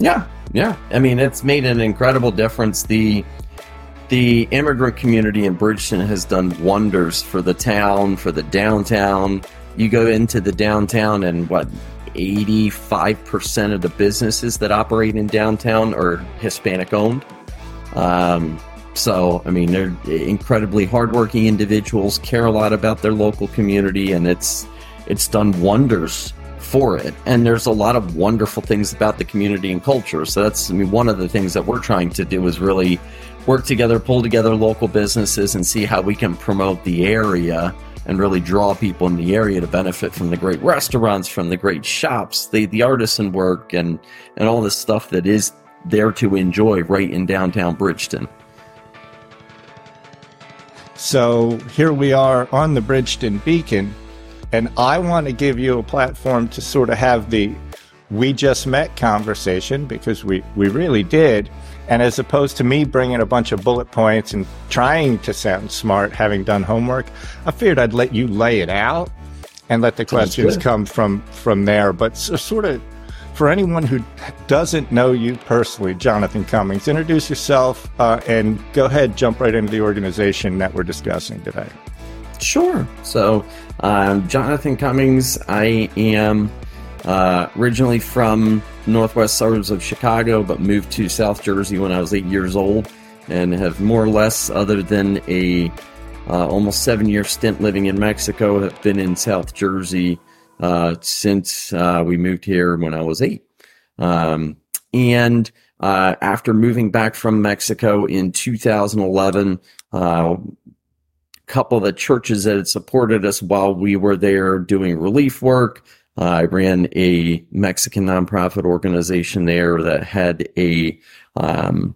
Yeah, yeah. I mean, it's made an incredible difference. The the immigrant community in Bridgeton has done wonders for the town, for the downtown. You go into the downtown, and what 85% of the businesses that operate in downtown are Hispanic owned. Um, so, I mean, they're incredibly hardworking individuals, care a lot about their local community, and it's it's done wonders for it. And there's a lot of wonderful things about the community and culture. So that's, I mean, one of the things that we're trying to do is really work together, pull together local businesses, and see how we can promote the area and really draw people in the area to benefit from the great restaurants, from the great shops, the the artisan work, and and all the stuff that is there to enjoy right in downtown Bridgeton. So here we are on the Bridgeton Beacon, and I want to give you a platform to sort of have the we just met conversation because we, we really did. And as opposed to me bringing a bunch of bullet points and trying to sound smart, having done homework, I figured I'd let you lay it out and let the questions come from from there. But so, sort of for anyone who doesn't know you personally, Jonathan Cummings, introduce yourself uh, and go ahead, jump right into the organization that we're discussing today. Sure. So, um, Jonathan Cummings, I am uh, originally from northwest suburbs of Chicago, but moved to South Jersey when I was eight years old, and have more or less, other than a uh, almost seven year stint living in Mexico, have been in South Jersey uh, since uh, we moved here when I was eight. Um, and uh, after moving back from Mexico in 2011, uh, couple of the churches that had supported us while we were there doing relief work uh, I ran a Mexican nonprofit organization there that had a um,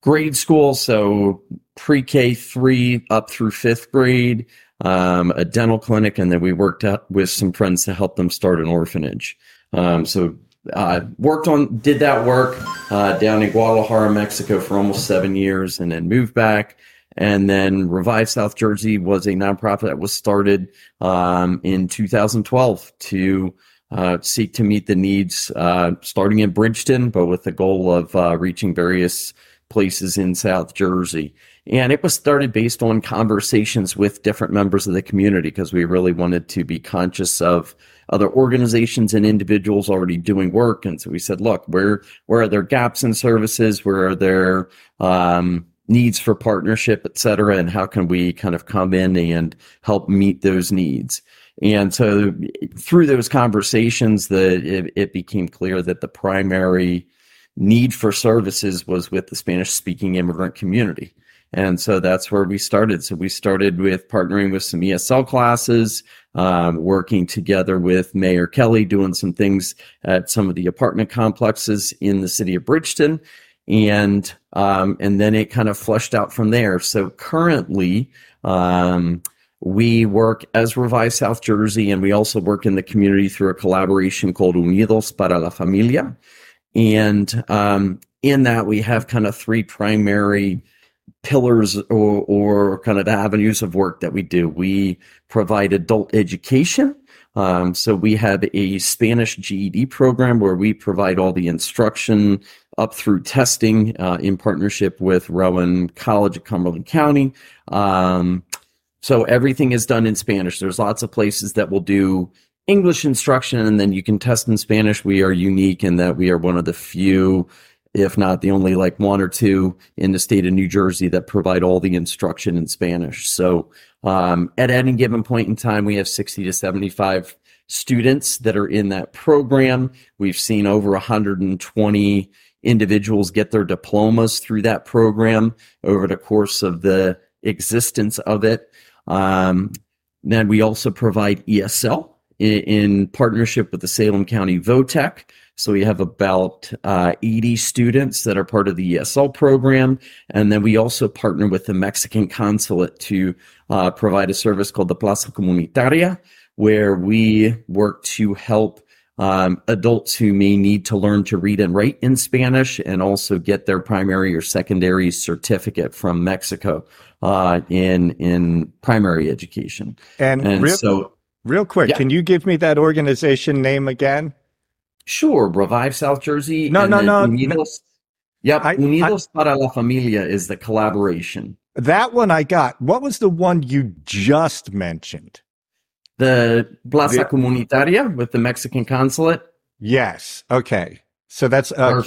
grade school, so pre K three up through fifth grade, um, a dental clinic, and then we worked out with some friends to help them start an orphanage. Um, so uh, worked on did that work uh, down in Guadalajara, Mexico, for almost seven years, and then moved back and then Revive South Jersey was a nonprofit that was started um, in 2012 to uh, seek to meet the needs, uh, starting in Bridgeton, but with the goal of uh, reaching various places in South Jersey. And it was started based on conversations with different members of the community because we really wanted to be conscious of other organizations and individuals already doing work. And so we said, look, where where are there gaps in services? Where are there um, needs for partnership, et cetera, and how can we kind of come in and help meet those needs. And so through those conversations, that it, it, became clear that the primary need for services was with the Spanish speaking immigrant community. And so that's where we started. So we started with partnering with some ESL classes, um, working together with Mayor Kelly, doing some things at some of the apartment complexes in the city of Bridgeton and um, and then it kind of flushed out from there. So currently, um, we work as Revive South Jersey, and we also work in the community through a collaboration called Unidos para la Familia. And um, in that, we have kind of three primary pillars or, or kind of avenues of work that we do. We provide adult education. Um, so we have a Spanish GED program where we provide all the instruction up through testing uh, in partnership with Rowan College of Cumberland County. Um, so everything is done in Spanish. There's lots of places that will do English instruction and then you can test in Spanish. We are unique in that we are one of the few, if not the only like one or two in the state of New Jersey that provide all the instruction in Spanish. So um, at any given point in time, we have 60 to 75 students that are in that program. We've seen over 120 individuals get their diplomas through that program over the course of the existence of it. Um, then we also provide ESL in, in, partnership with the Salem County Votech. So we have about uh, 80 students that are part of the ESL program. And then we also partner with the Mexican consulate to uh, provide a service called the Plaza Comunitaria, where we work to help um, adults who may need to learn to read and write in Spanish and also get their primary or secondary certificate from Mexico uh, in in primary education. And, and real, so, real quick, yeah. can you give me that organization name again? Sure, Revive South Jersey. No, and no, no, Unidos, Yep, I- Unidos para la Familia is the collaboration. That one I got. What was the one you just mentioned? The Plaza The- Comunitaria with the Mexican consulate. Yes. Okay. So that's uh, Or-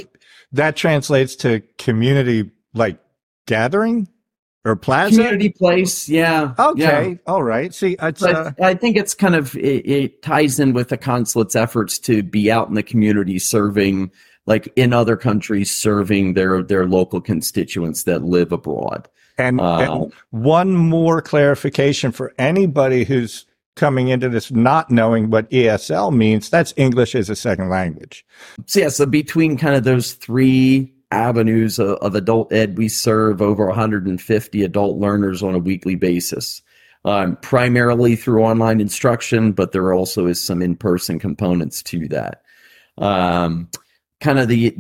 that translates to community like gathering or plaza. Community place, yeah. yeah. Okay. All right. See, it's uh, I think it's kind of it, it ties in with the consulate's efforts to be out in the community serving like in other countries serving their their local constituents that live abroad. and, uh, and one more clarification for anybody who's coming into this not knowing what ESL means. That's English as a second language. So yeah, so between kind of those three avenues of, of adult ed, we serve over 150 adult learners on a weekly basis. Um, primarily through online instruction, but there also is some in-person components to that. Um, kind of the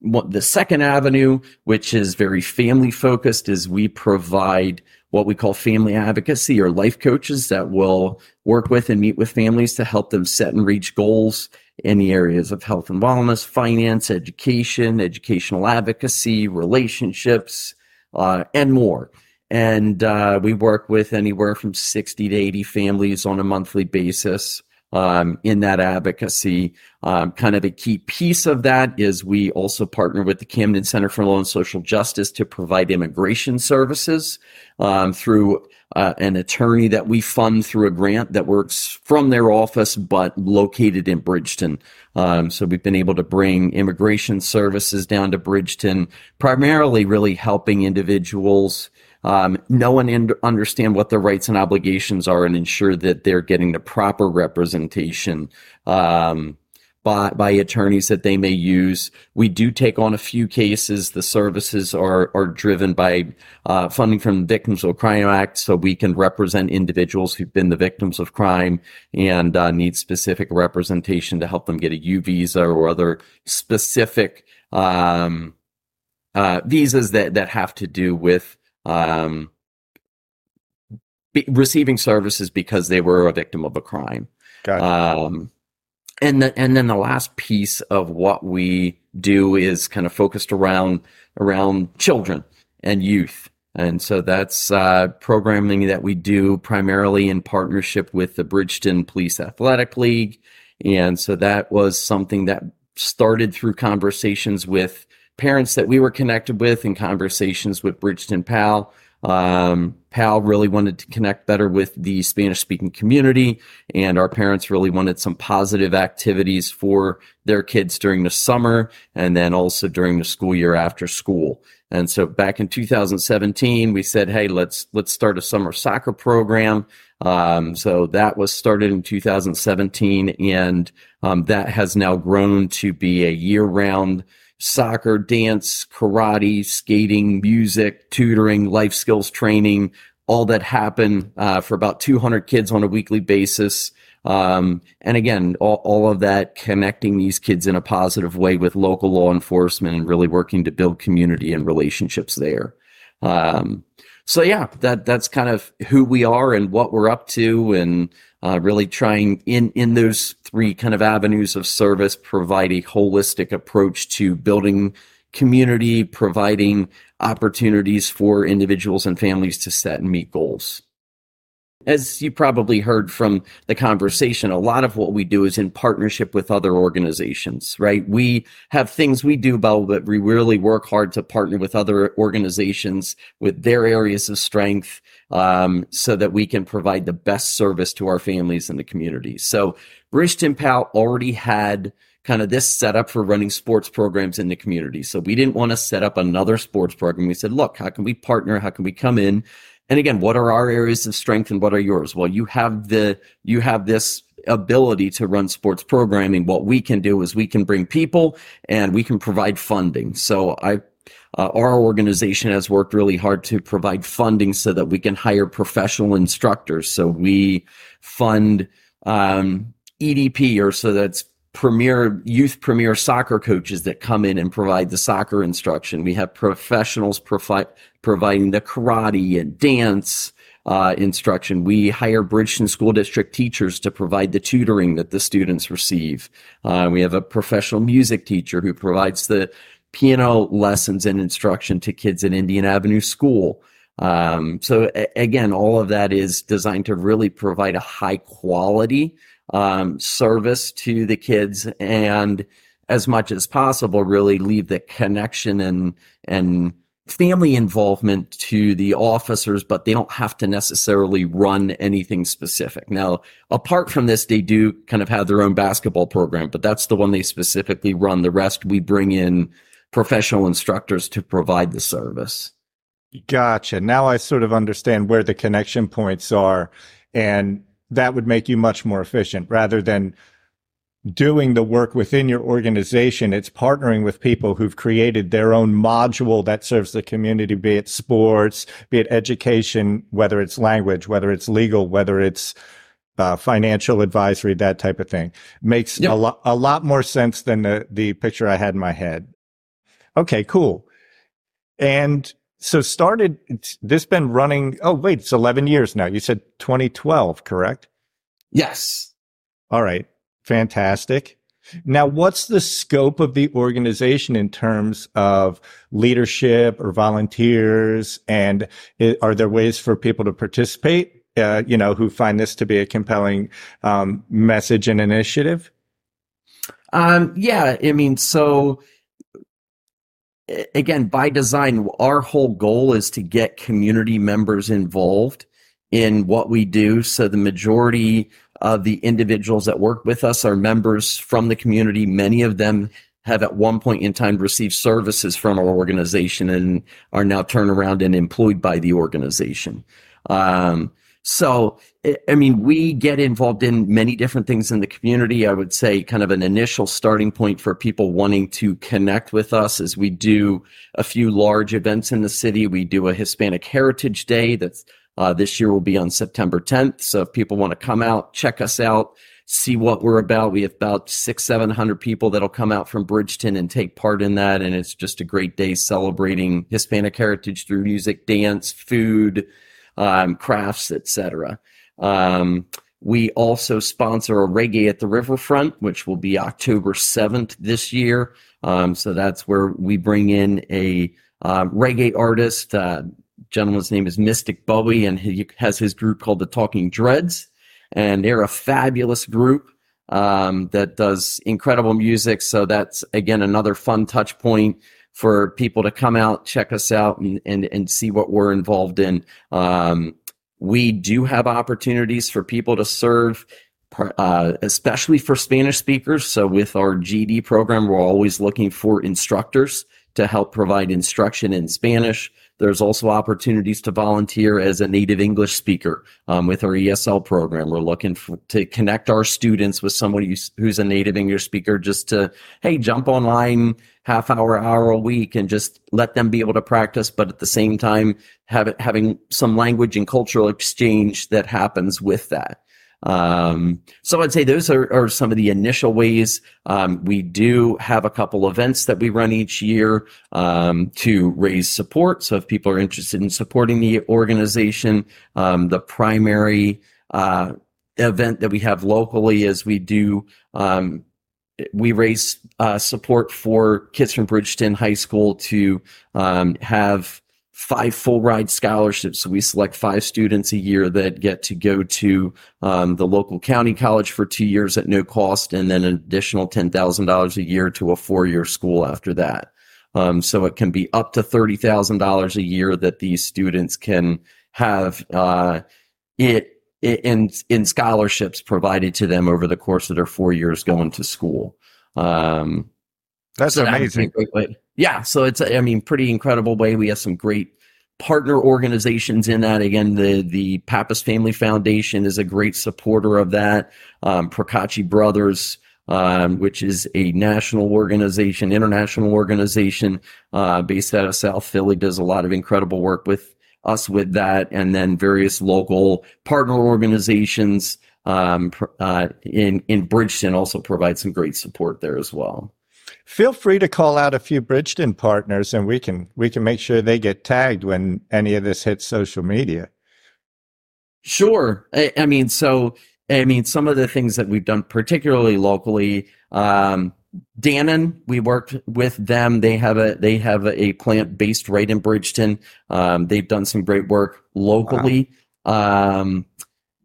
the second avenue, which is very family focused, is we provide what we call family advocacy or life coaches that will work with and meet with families to help them set and reach goals in the areas of health and wellness, finance, education, educational advocacy, relationships, uh, and more. And uh, we work with anywhere from 60 to 80 families on a monthly basis um, in that advocacy. Um, kind of a key piece of that is we also partner with the Camden Center for Law and Social Justice to provide immigration services um, through uh, an attorney that we fund through a grant that works from their office but located in Bridgeton. Um, so we've been able to bring immigration services down to Bridgeton, primarily really helping individuals um, know and understand what their rights and obligations are and ensure that they're getting the proper representation um, by, by attorneys that they may use. We do take on a few cases. The services are, are driven by uh, funding from the Victims of Crime Act, so we can represent individuals who've been the victims of crime and uh, need specific representation to help them get a U visa or other specific um, uh, visas that, that have to do with um, be, receiving services because they were a victim of a crime. Um, and the, and then the last piece of what we do is kind of focused around around children and youth. And so that's uh, programming that we do primarily in partnership with the Bridgeton Police Athletic League. And so that was something that started through conversations with parents that we were connected with and conversations with Bridgeton PAL. Um, PAL really wanted to connect better with the Spanish speaking community, and our parents really wanted some positive activities for their kids during the summer and then also during the school year after school. And so back in 2017, we said, "Hey, let's let's start a summer soccer program." Um, so that was started in 2017, and um, that has now grown to be a year-round soccer, dance, karate, skating, music, tutoring, life skills training, all that happen uh, for about 200 kids on a weekly basis. Um, and again, all, all of that connecting these kids in a positive way with local law enforcement and really working to build community and relationships there. Um, so yeah, that that's kind of who we are and what we're up to, and uh, really trying in in those three kind of avenues of service provide a holistic approach to building community, providing opportunities for individuals and families to set and meet goals. As you probably heard from the conversation, a lot of what we do is in partnership with other organizations, right? We have things we do, but we really work hard to partner with other organizations with their areas of strength um, so that we can provide the best service to our families and the community. So Bridgeton Pal already had kind of this setup for running sports programs in the community. So we didn't want to set up another sports program. We said, look, how can we partner? How can we come in? And again, what are our areas of strength and what are yours? Well, you have the you have this ability to run sports programming. What we can do is we can bring people and we can provide funding. So I uh, our organization has worked really hard to provide funding so that we can hire professional instructors. So we fund um, EDP, or so that's premier youth premier soccer coaches that come in and provide the soccer instruction. We have professionals provi- providing the karate and dance uh, instruction. We hire Bridgeton School District teachers to provide the tutoring that the students receive. Uh, we have a professional music teacher who provides the piano lessons and instruction to kids at Indian Avenue School. Um, so a- again, all of that is designed to really provide a high quality um, service to the kids and as much as possible really leave the connection and and family involvement to the officers, but they don't have to necessarily run anything specific. Now, apart from this, they do kind of have their own basketball program, but that's the one they specifically run. The rest we bring in professional instructors to provide the service. Gotcha. Now I sort of understand where the connection points are, and that would make you much more efficient rather than doing the work within your organization. It's partnering with people who've created their own module that serves the community, be it sports, be it education, whether it's language, whether it's legal, whether it's uh, financial advisory, that type of thing. Makes Yep. a lot a lot more sense than the the picture I had in my head. Okay, cool. And so started it's, this been running oh wait, it's 11 years now. You said 2012, correct? Yes. All right. Fantastic. Now, what's the scope of the organization in terms of leadership or volunteers? And are there ways for people to participate, uh, you know, who find this to be a compelling um, message and initiative? Um, yeah, I mean, so again, by design, our whole goal is to get community members involved in what we do. So the majority of the individuals that work with us are members from the community. Many of them have at one point in time received services from our organization and are now turned around and employed by the organization. Um, so, I- mean, we get involved in many different things in the community. I would say kind of an initial starting point for people wanting to connect with us is we do a few large events in the city. We do a Hispanic Heritage Day that's uh, this year will be on September 10th. So if people want to come out, check us out, see what we're about. We have about six, 700 people that'll come out from Bridgeton and take part in that. And it's just a great day celebrating Hispanic heritage through music, dance, food, um, crafts, etc. Um, we also sponsor a reggae at the riverfront, which will be October 7th this year. Um, so that's where we bring in a uh, reggae artist. Uh, gentleman's name is Mystic Bowie, and he has his group called the Talking Dreads, and they're a fabulous group um, that does incredible music. So that's again another fun touch point for people to come out, check us out, and and, and see what we're involved in. Um, we do have opportunities for people to serve. Uh, especially for Spanish speakers. So, with our GED program, we're always looking for instructors to help provide instruction in Spanish. There's also opportunities to volunteer as a native English speaker um, with our ESL program. We're looking to connect our students with somebody who's, who's a native English speaker just to, hey, jump online half hour, hour a week and just let them be able to practice, but at the same time, have having some language and cultural exchange that happens with that. Um, so I'd say those are, are some of the initial ways. Um, we do have a couple events that we run each year um, to raise support. So if people are interested in supporting the organization, um, the primary uh, event that we have locally is we do um, we raise uh, support for kids from Bridgeton High School to um, have five full ride scholarships. So we select five students a year that get to go to um, the local county college for two years at no cost, and then an additional ten thousand dollars a year to a four year school after that. Um, so it can be up to thirty thousand dollars a year that these students can have uh, it in in scholarships provided to them over the course of their four years going to school. Um, That's so that amazing. great way. Yeah, so it's I mean pretty incredible way. We have some great partner organizations in that. Again, the the Pappas Family Foundation is a great supporter of that. Um, Brothers, um, which is a national organization, international organization uh, based out of South Philly, does a lot of incredible work with us with that, and then various local partner organizations um, uh, in in Bridgeton also provide some great support there as well. Feel free to call out a few Bridgeton partners and we can we can make sure they get tagged when any of this hits social media. Sure. I, I, mean, so I mean, some of the things that we've done, particularly locally, um, Dannon, we worked with them. They have a they have a plant based right in Bridgeton. Um, they've done some great work locally. Wow. Um,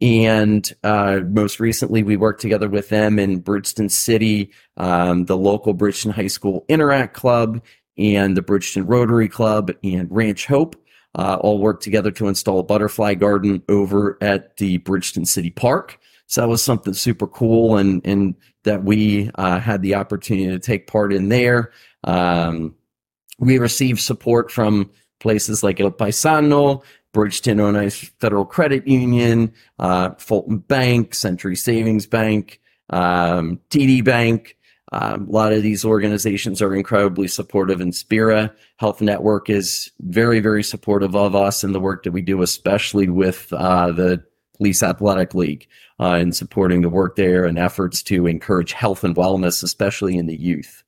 and uh, most recently, we worked together with them in Bridgeton City, um, the local Bridgeton High School Interact Club, and the Bridgeton Rotary Club and Ranch Hope. Uh, all worked together to install a butterfly garden over at the Bridgeton City Park. So that was something super cool, and and that we uh, had the opportunity to take part in there. Um, we received support from places like El Paisano, Bridgeton Onized Federal Credit Union, uh, Fulton Bank, Century Savings Bank, um, TD Bank. Um, a lot of these organizations are incredibly supportive, and Spira Health Network is very, very supportive of us and the work that we do, especially with uh, the Police Athletic League uh, and supporting the work there and efforts to encourage health and wellness, especially in the youth.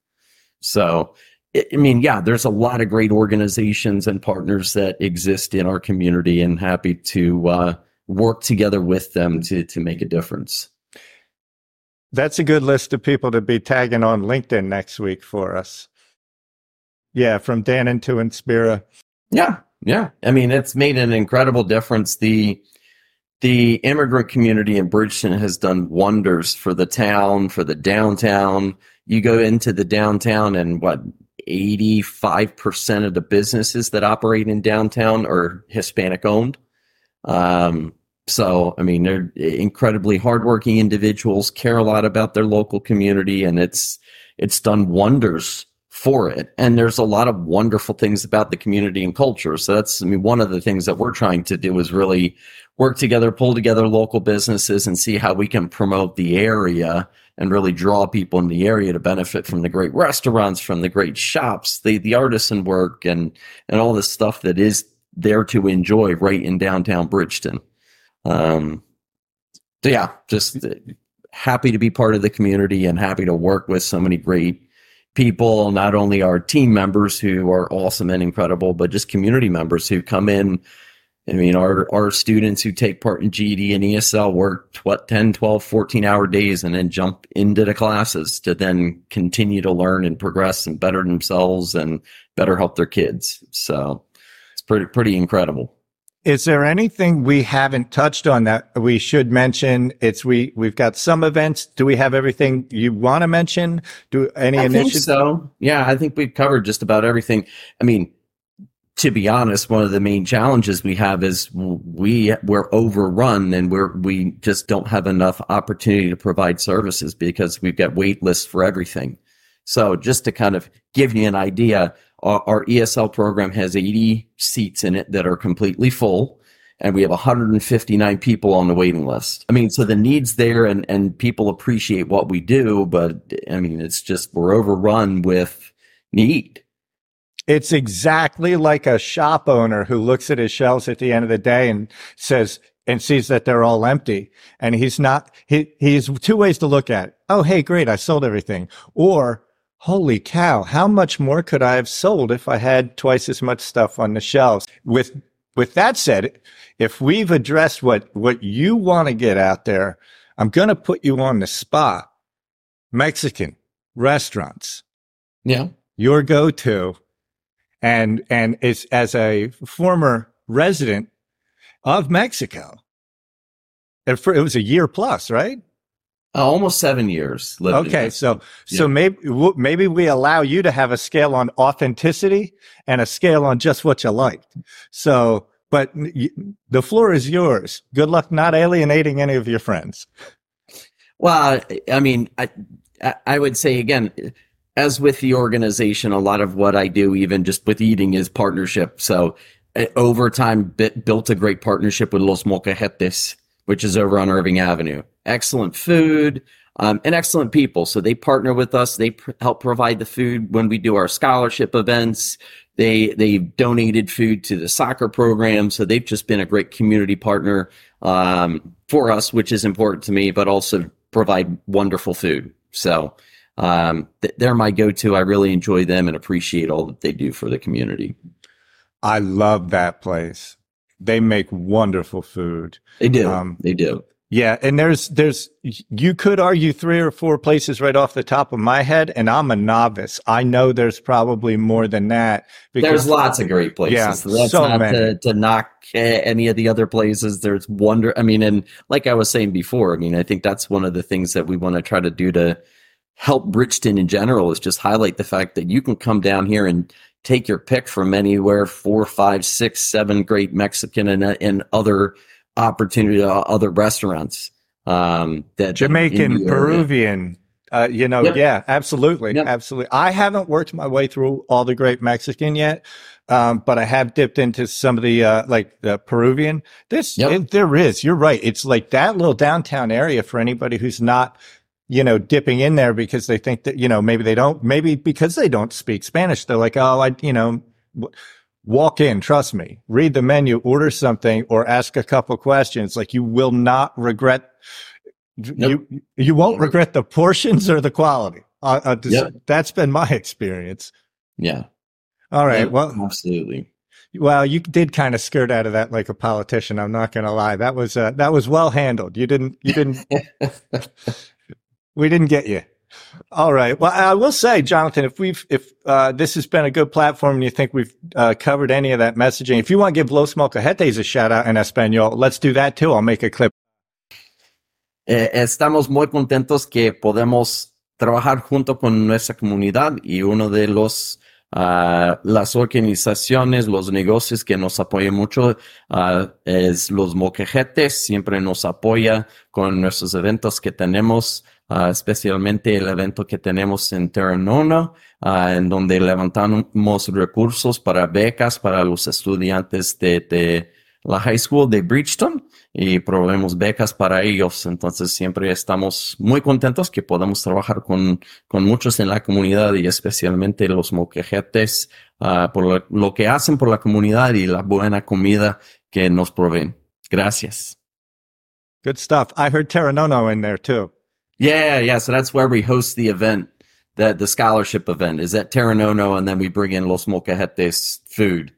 So I mean, yeah, there's a lot of great organizations and partners that exist in our community, and happy to uh, work together with them to to make a difference. That's a good list of people to be tagging on LinkedIn next week for us. Yeah, from Dannon to Inspira. Yeah, yeah. I mean, it's made an incredible difference. The the immigrant community in Bridgeton has done wonders for the town, for the downtown. You go into the downtown and what 85% of the businesses that operate in downtown are Hispanic owned. Um, so, I mean, they're incredibly hardworking individuals, care a lot about their local community, and it's it's done wonders for it. And there's a lot of wonderful things about the community and culture. So that's, I mean, one of the things that we're trying to do is really work together, pull together local businesses, and see how we can promote the area and really draw people in the area to benefit from the great restaurants, from the great shops, the the artisan work, and and all this stuff that is there to enjoy right in downtown Bridgeton. Um, so yeah, just happy to be part of the community and happy to work with so many great people, not only our team members who are awesome and incredible, but just community members who come in I mean, our, our students who take part in GED and ESL work what 10, 12, 14 hour days and then jump into the classes to then continue to learn and progress and better themselves and better help their kids. So it's pretty, pretty incredible. Is there anything we haven't touched on that we should mention? It's we we've got some events. Do we have everything you want to mention? Do any I initiatives? so yeah, I think we've covered just about everything. I mean, to be honest, one of the main challenges we have is we we're overrun and we're we just don't have enough opportunity to provide services because we've got wait lists for everything. So just to kind of give you an idea, our, our ESL program has 80 seats in it that are completely full and we have 159 people on the waiting list. I mean, so the needs there and, and people appreciate what we do, but I mean, it's just we're overrun with need. It's exactly like a shop owner who looks at his shelves at the end of the day and says, and sees that they're all empty. And he's not, he, he's two ways to look at it. Oh, hey, great. I sold everything. Or, holy cow, how much more could I have sold if I had twice as much stuff on the shelves? With, with that said, if we've addressed what, what you want to get out there, I'm going to put you on the spot. Mexican restaurants. Yeah. Your go to and and it's as a former resident of Mexico. It, for, it was a year plus, right? Uh, almost seven years. Okay, so so maybe maybe we allow you to have a scale on authenticity and a scale on just what you liked. So, but the floor is yours. Good luck not alienating any of your friends. Well, I mean, I I would say again as with the organization, a lot of what I do, even just with eating, is partnership. So uh, over time, bit, built a great partnership with Los Molcajetes, which is over on Irving Avenue. Excellent food um, and excellent people. So they partner with us. They pr- help provide the food when we do our scholarship events. They they donated food to the soccer program. So they've just been a great community partner um, for us, which is important to me, but also provide wonderful food. So um, they're my go-to. I really enjoy them and appreciate all that they do for the community. I love that place. they make wonderful food. They do. Um, they do. Yeah, and there's there's you could argue three or four places right off the top of my head, and I'm a novice. I know there's probably more than that. because There's lots of great places. Yeah, That's so not many. to, to knock any of the other places. There's wonder. I mean, and like I was saying before, I mean, I think that's one of the things that we want to try to do to help Bridgeton in general is just highlight the fact that you can come down here and take your pick from anywhere four, five, six, seven great Mexican and, and other opportunity, uh, other restaurants. Um, that Jamaican. Peruvian. Uh, you know, Yep. yeah, absolutely, Yep. absolutely. I haven't worked my way through all the great Mexican yet, um, but I have dipped into some of the uh, like the Peruvian. This Yep. it- there is. You're right. It's like that little downtown area for anybody who's not, you know, dipping in there because they think that you know maybe they don't maybe because they don't speak Spanish. They're like, oh, I you know. w- Walk in, trust me, read the menu, order something, or ask a couple questions. Like you will not regret Nope. you you won't regret the portions or the quality. Uh, uh, this- Yep. That's been my experience. Yeah. All right. Yep, Well, absolutely. well, you did kind of skirt out of that like a politician. I'm not going to lie. That was uh, that was well handled. You didn't. You didn't. we didn't get you. All right. Well, I will say, Jonathan, if we've if uh, this has been a good platform and you think we've uh, covered any of that messaging, if you want to give Los Molcajetes a shout out in Espanol, let's do that too. I'll make a clip. Eh, estamos muy contentos que podemos trabajar junto con nuestra comunidad y uno de los ah, las organizaciones, los negocios que nos apoyan mucho ah, es los Molcajetes, siempre nos apoya con nuestros eventos que tenemos, ah, especialmente el evento que tenemos en Terranona, ah, en donde levantamos recursos para becas para los estudiantes de, la High School de Bridgeton y proveemos becas para ellos. Entonces siempre estamos muy contentos que podamos trabajar con, con muchos en la comunidad y especialmente los moquejetes ah, por lo, lo que hacen por la comunidad y la buena comida que nos proveen. Gracias. Good stuff. I heard Terranono in there too. Yeah, yeah. So that's where we host the event, the, the scholarship event is at Terra Nonno and then we bring in Los Molcajetes food.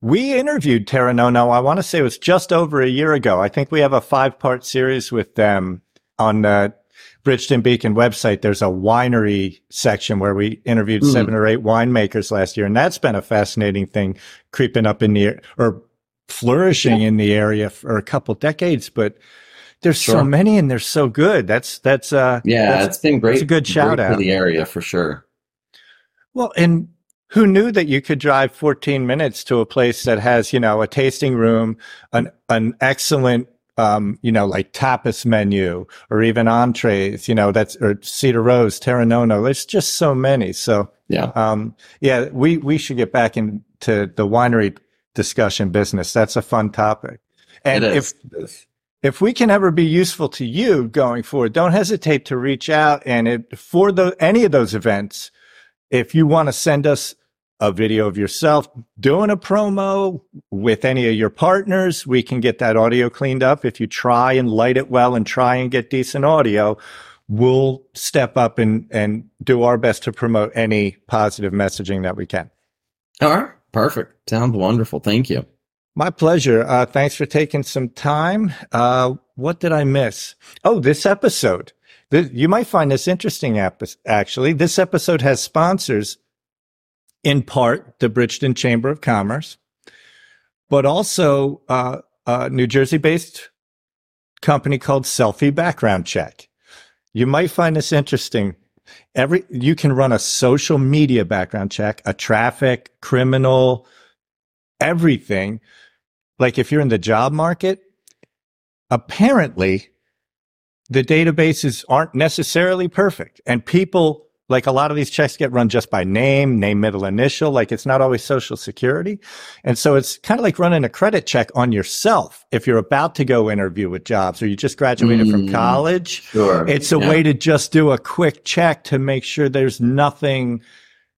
We interviewed Terra Nonno, I want to say it was just over a year ago. I think we have a five part series with them on the Bridgeton Beacon website. There's a winery section where we interviewed Mhm. seven or eight winemakers last year. And that's been a fascinating thing creeping up in the, or flourishing in the area for a couple decades. But there's so many and they're so good. That's, that's, uh, Yeah, that's- it's been great. It's a good shout for out. the area for sure. Well, and who knew that you could drive 14 minutes to a place that has, you know, a tasting room, an an excellent um, you know, like tapas menu or even entrees, you know, that's or Cedar Rose, Terra Nonno. There's just so many. So Yeah. um yeah, we we should get back into the winery discussion business. That's a fun topic. And if. It is. If we can ever be useful to you going forward, don't hesitate to reach out. And it, for the, any of those events, if you want to send us a video of yourself doing a promo with any of your partners, we can get that audio cleaned up. If you try and light it well and try and get decent audio, we'll step up and, and do our best to promote any positive messaging that we can. All right. Perfect. Sounds wonderful. Thank you. My pleasure. Uh, thanks for taking some time. Uh, what did I miss? Oh, this episode. Th- you might find this interesting, actually. This episode has sponsors, in part, the Bridgeton Chamber of Commerce, but also uh, a New Jersey based company called Selfie Background Check. You might find this interesting. Every you can run a social media background check, a traffic, criminal, everything. Like if you're in the job market, apparently the databases aren't necessarily perfect. And people, like a lot of these checks get run just by name, name, middle, initial. Like it's not always social security. And so it's kind of like running a credit check on yourself. If you're about to go interview with jobs or you just graduated from Mm. college, Sure. it's a Yeah. way to just do a quick check to make sure there's nothing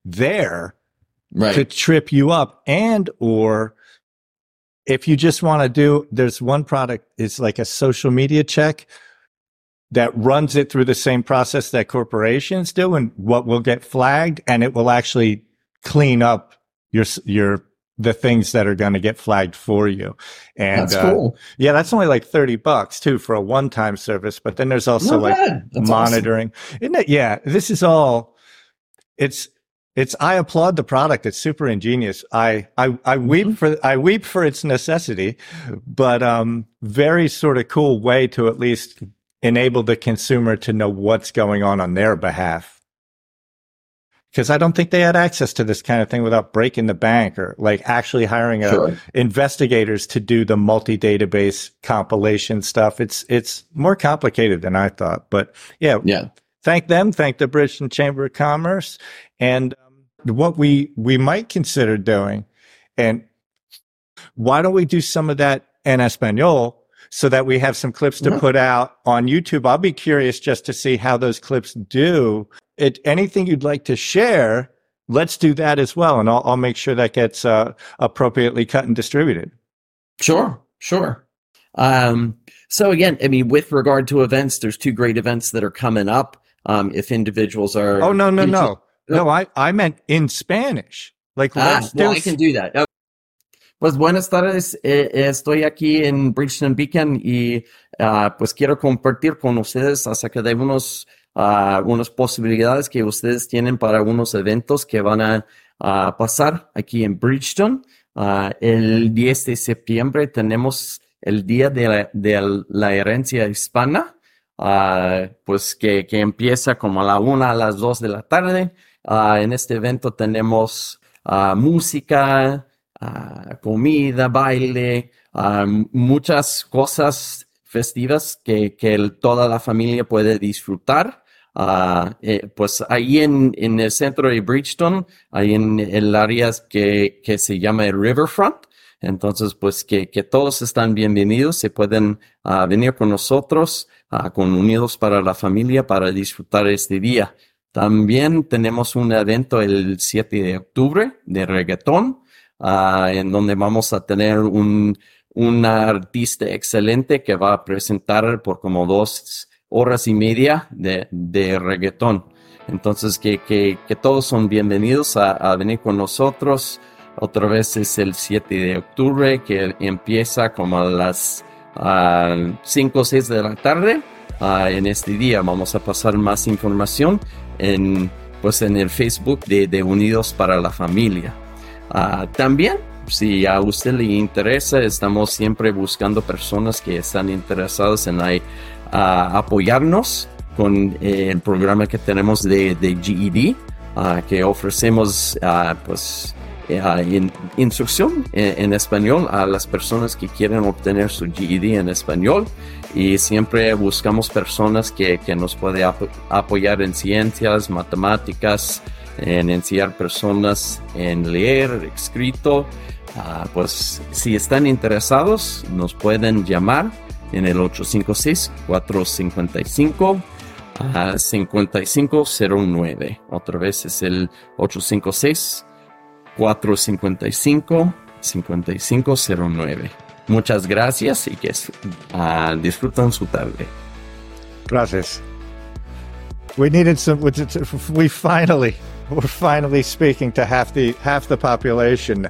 there Right. to trip you up and or if you just want to do there's one product it's like a social media check that runs it through the same process that corporations do and what will get flagged and it will actually clean up your your the things that are going to get flagged for you. And that's uh, cool. Yeah, that's only like 30 bucks too for a one time service. But then there's also Not like monitoring. Awesome. Isn't it? Yeah, this is all, it's, it's, I applaud the product. It's super ingenious. I, I, I weep mm-hmm. for, I weep for its necessity, but, um, very sort of cool way to at least enable the consumer to know what's going on on their behalf because I don't think they had access to this kind of thing without breaking the bank or like actually hiring a, sure. investigators to do the multi-database compilation stuff. It's it's more complicated than I thought, but yeah, yeah. Thank them, thank the Bridgeton Chamber of Commerce, and um, what we we might consider doing, and why don't we do some of that in Espanol so that we have some clips to put out on YouTube. I'll be curious just to see how those clips do. It, anything you'd like to share, let's do that as well. And I'll, I'll make sure that gets uh, appropriately cut and distributed. Sure, sure. Um, so again, I mean, with regard to events, there's two great events that are coming up. Um, if individuals are, oh no, no, into- no, no, I I meant in Spanish. Like, ah, let's do I can do that. Pues buenas tardes, eh, estoy aquí en Bridgeton Beacon y uh, pues quiero compartir con ustedes acerca de unos, uh, unas posibilidades que ustedes tienen para unos eventos que van a, a pasar aquí en Bridgeton. Uh, el 10 de septiembre tenemos el Día de la, de la Herencia Hispana, pues que, que, empieza como a la una a las dos de la tarde. En este evento tenemos música, comida, baile, muchas cosas festivas que, que, toda la familia puede disfrutar. Eh, pues ahí en, en, el centro de Bridgeton, ahí en el área que, que se llama el Riverfront. Entonces, pues que, que todos están bienvenidos, se pueden venir con nosotros, con Unidos para la Familia, para disfrutar este día. También tenemos un evento el 7 de octubre de reggaetón. Ah, en donde vamos a tener un, un artista excelente que va a presentar por como dos horas y media de, de. Entonces, que, que, que, todos son bienvenidos a, venir con nosotros. Otra vez es el 7 de octubre, que empieza como a las 5 o 6 de la tarde. Uh, en este día vamos a pasar más información en, pues en el Facebook de, Unidos para la Familia. Ah, también, si a usted le interesa, estamos siempre buscando personas que están interesadas en ah, apoyarnos con eh, el programa que tenemos de, GED, ah, que ofrecemos pues eh, instrucción en, español a las personas que quieren obtener su GED en español y siempre buscamos personas que, que nos pueden apoyar en ciencias, matemáticas, en enseñar personas en leer, escrito. Ah, pues si están interesados, nos pueden llamar en el 856-455. 5509. Otra vez es el 856-455-5509. Muchas gracias y que uh, disfrutan su tarde. Gracias. We needed some. We finally we're finally speaking to half the half the population.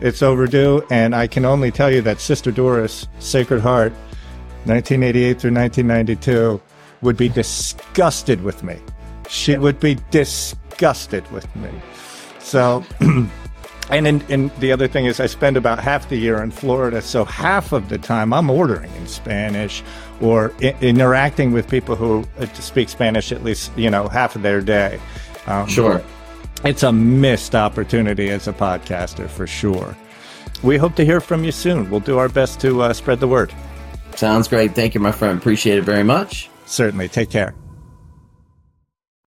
It's overdue, and I can only tell you that Sister Doris, Sacred Heart, 1988 through 1992, would be disgusted with me. She would be disgusted with me. So, and in, and the other thing is, I spend about half the year in Florida, so half of the time I'm ordering in Spanish or I- interacting with people who uh, speak Spanish at least you know half of their day. Um, sure. It's a missed opportunity as a podcaster for sure. We hope to hear from you soon. We'll do our best to uh, spread the word. Sounds great. Thank you, my friend. Appreciate it very much. Certainly. Take care.